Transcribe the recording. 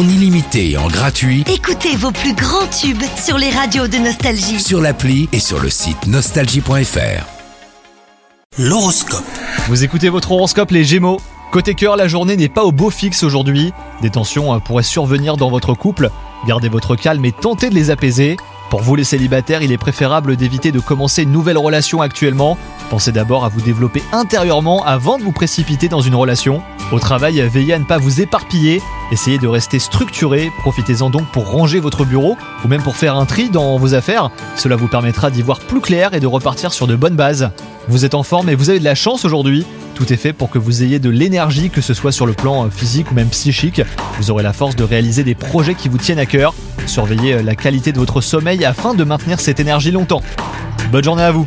en illimité et en gratuit Écoutez vos plus grands tubes sur les radios de Nostalgie. sur l'appli et sur le site nostalgie.fr. L'horoscope. Vous écoutez votre horoscope les Gémeaux. Côté cœur, la journée n'est pas au beau fixe aujourd'hui. Des tensions euh, pourraient survenir dans votre couple. Gardez votre calme et tentez de les apaiser. Pour vous les célibataires, il est préférable d'éviter de commencer une nouvelle relation actuellement. Pensez d'abord à vous développer intérieurement avant de vous précipiter dans une relation. Au travail, veillez à ne pas vous éparpiller. Essayez de rester structuré. Profitez-en donc pour ranger votre bureau ou même pour faire un tri dans vos affaires. Cela vous permettra d'y voir plus clair et de repartir sur de bonnes bases. Vous êtes en forme et vous avez de la chance aujourd'hui. Tout est fait pour que vous ayez de l'énergie, que ce soit sur le plan euh, physique ou même psychique. Vous aurez la force de réaliser des projets qui vous tiennent à cœur. Surveillez euh, la qualité de votre sommeil afin de maintenir cette énergie longtemps. Bonne journée à vous